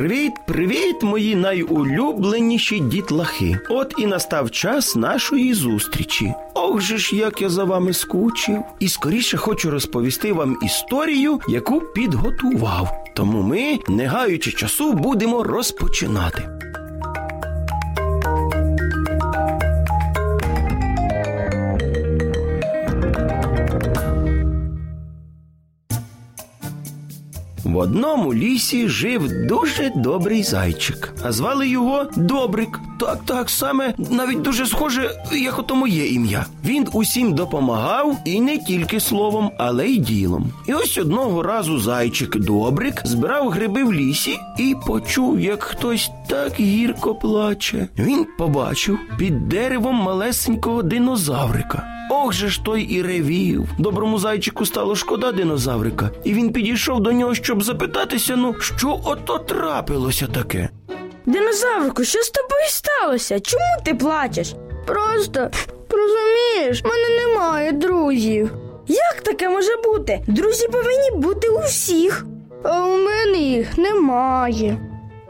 Привіт, привіт, мої найулюбленіші дітлахи. От і настав час нашої зустрічі. Ох же ж, як я за вами скучив. І скоріше хочу розповісти вам історію, яку підготував. Тому ми, не гаючи часу, будемо розпочинати. В одному лісі жив дуже добрий зайчик, а звали його Добрик. Так, так саме навіть дуже схоже, як ото моє ім'я. Він усім допомагав і не тільки словом, але й ділом. І ось одного разу зайчик Добрик збирав гриби в лісі і почув, як хтось так гірко плаче. Він побачив під деревом малесенького динозаврика. Ох же ж той і ревів. Доброму зайчику стало шкода динозаврика, і він підійшов до нього, щоб запитатися, ну що ото трапилося таке. Динозаврику, що з тобою сталося? Чому ти плачеш? Просто розумієш, в мене немає друзів. Як таке може бути? Друзі повинні бути у всіх. А у мене їх немає.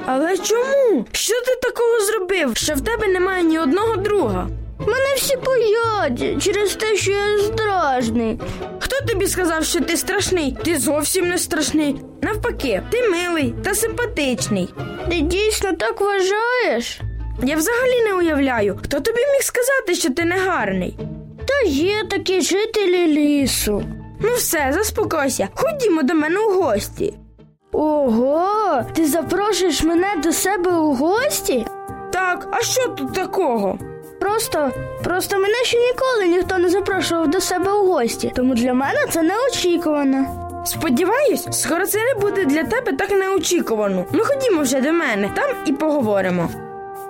Але чому? Що ти такого зробив, що в тебе немає ні одного друга? Мене всі боять через те, що я страшний. Хто тобі сказав, що ти страшний? Ти зовсім не страшний. Навпаки, ти милий та симпатичний. Ти дійсно так вважаєш? Я взагалі не уявляю, хто тобі міг сказати, що ти не гарний. Та є такі жителі лісу. Ну все, заспокойся, ходімо до мене у гості. Ого, ти запрошуєш мене до себе у гості? Так, а що тут такого? Просто, просто мене ще ніколи ніхто не запрошував до себе у гості, тому для мене це неочікувано. Сподіваюсь, скоро це не буде для тебе так неочікувано. Ну ходімо вже до мене, там і поговоримо.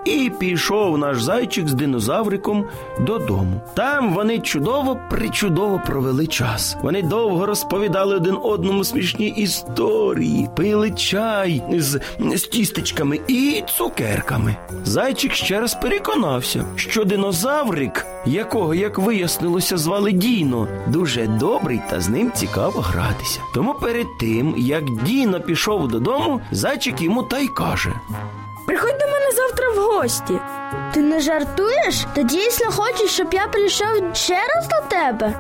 І пішов наш зайчик з динозавриком додому. Там вони чудово причудово провели час. Вони довго розповідали один одному смішні історії, пили чай з, з тістечками і цукерками. Зайчик ще раз переконався, що динозаврик, якого, як вияснилося, звали Діно, дуже добрий та з ним цікаво гратися. Тому перед тим, як Діно пішов додому, зайчик йому та й каже. Приходь до мене завтра в гості. Ти не жартуєш? Ти дійсно хочеш, щоб я прийшов ще раз до тебе?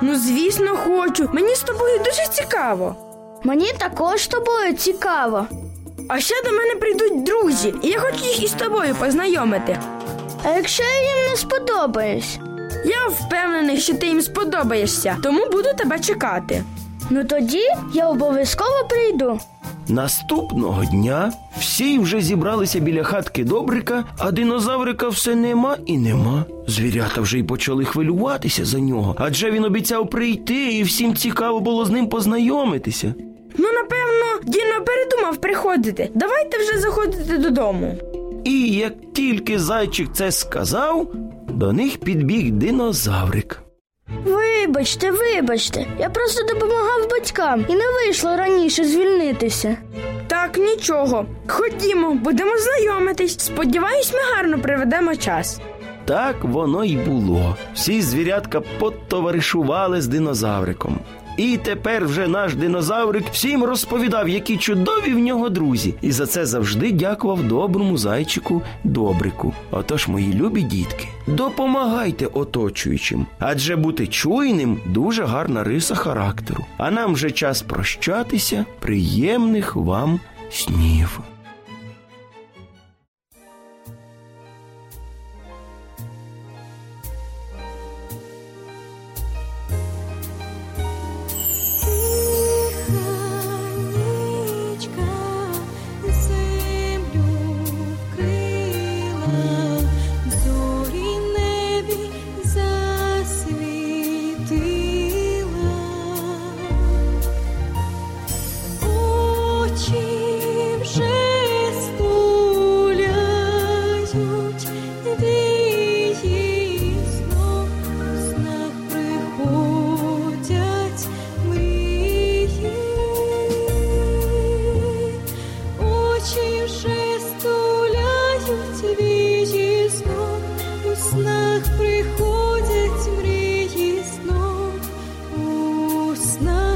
Ну, звісно, хочу. Мені з тобою дуже цікаво. Мені також з тобою цікаво. А ще до мене прийдуть друзі, і я хочу їх із тобою познайомити. А якщо я їм не сподобаюсь? Я впевнений, що ти їм сподобаєшся, тому буду тебе чекати. Ну тоді я обов'язково прийду. Наступного дня всі вже зібралися біля хатки Добрика, а динозаврика все нема і нема. Звірята вже й почали хвилюватися за нього, адже він обіцяв прийти, і всім цікаво було з ним познайомитися. Ну, напевно, Діно передумав приходити. Давайте вже заходити додому. І як тільки зайчик це сказав, до них підбіг динозаврик. Вибачте, вибачте, я просто допомагав батькам і не вийшло раніше звільнитися. Так, нічого. Ходімо, будемо знайомитись. Сподіваюсь, ми гарно приведемо час. Так воно й було. Всі звірятка потоваришували з динозавриком. І тепер вже наш динозаврик всім розповідав, які чудові в нього друзі, і за це завжди дякував доброму зайчику Добрику. Отож, мої любі дітки, допомагайте оточуючим, адже бути чуйним дуже гарна риса характеру. А нам вже час прощатися. Приємних вам снів. Очівши стуляють вічі снов, у снах приходять мрії снов, у снах.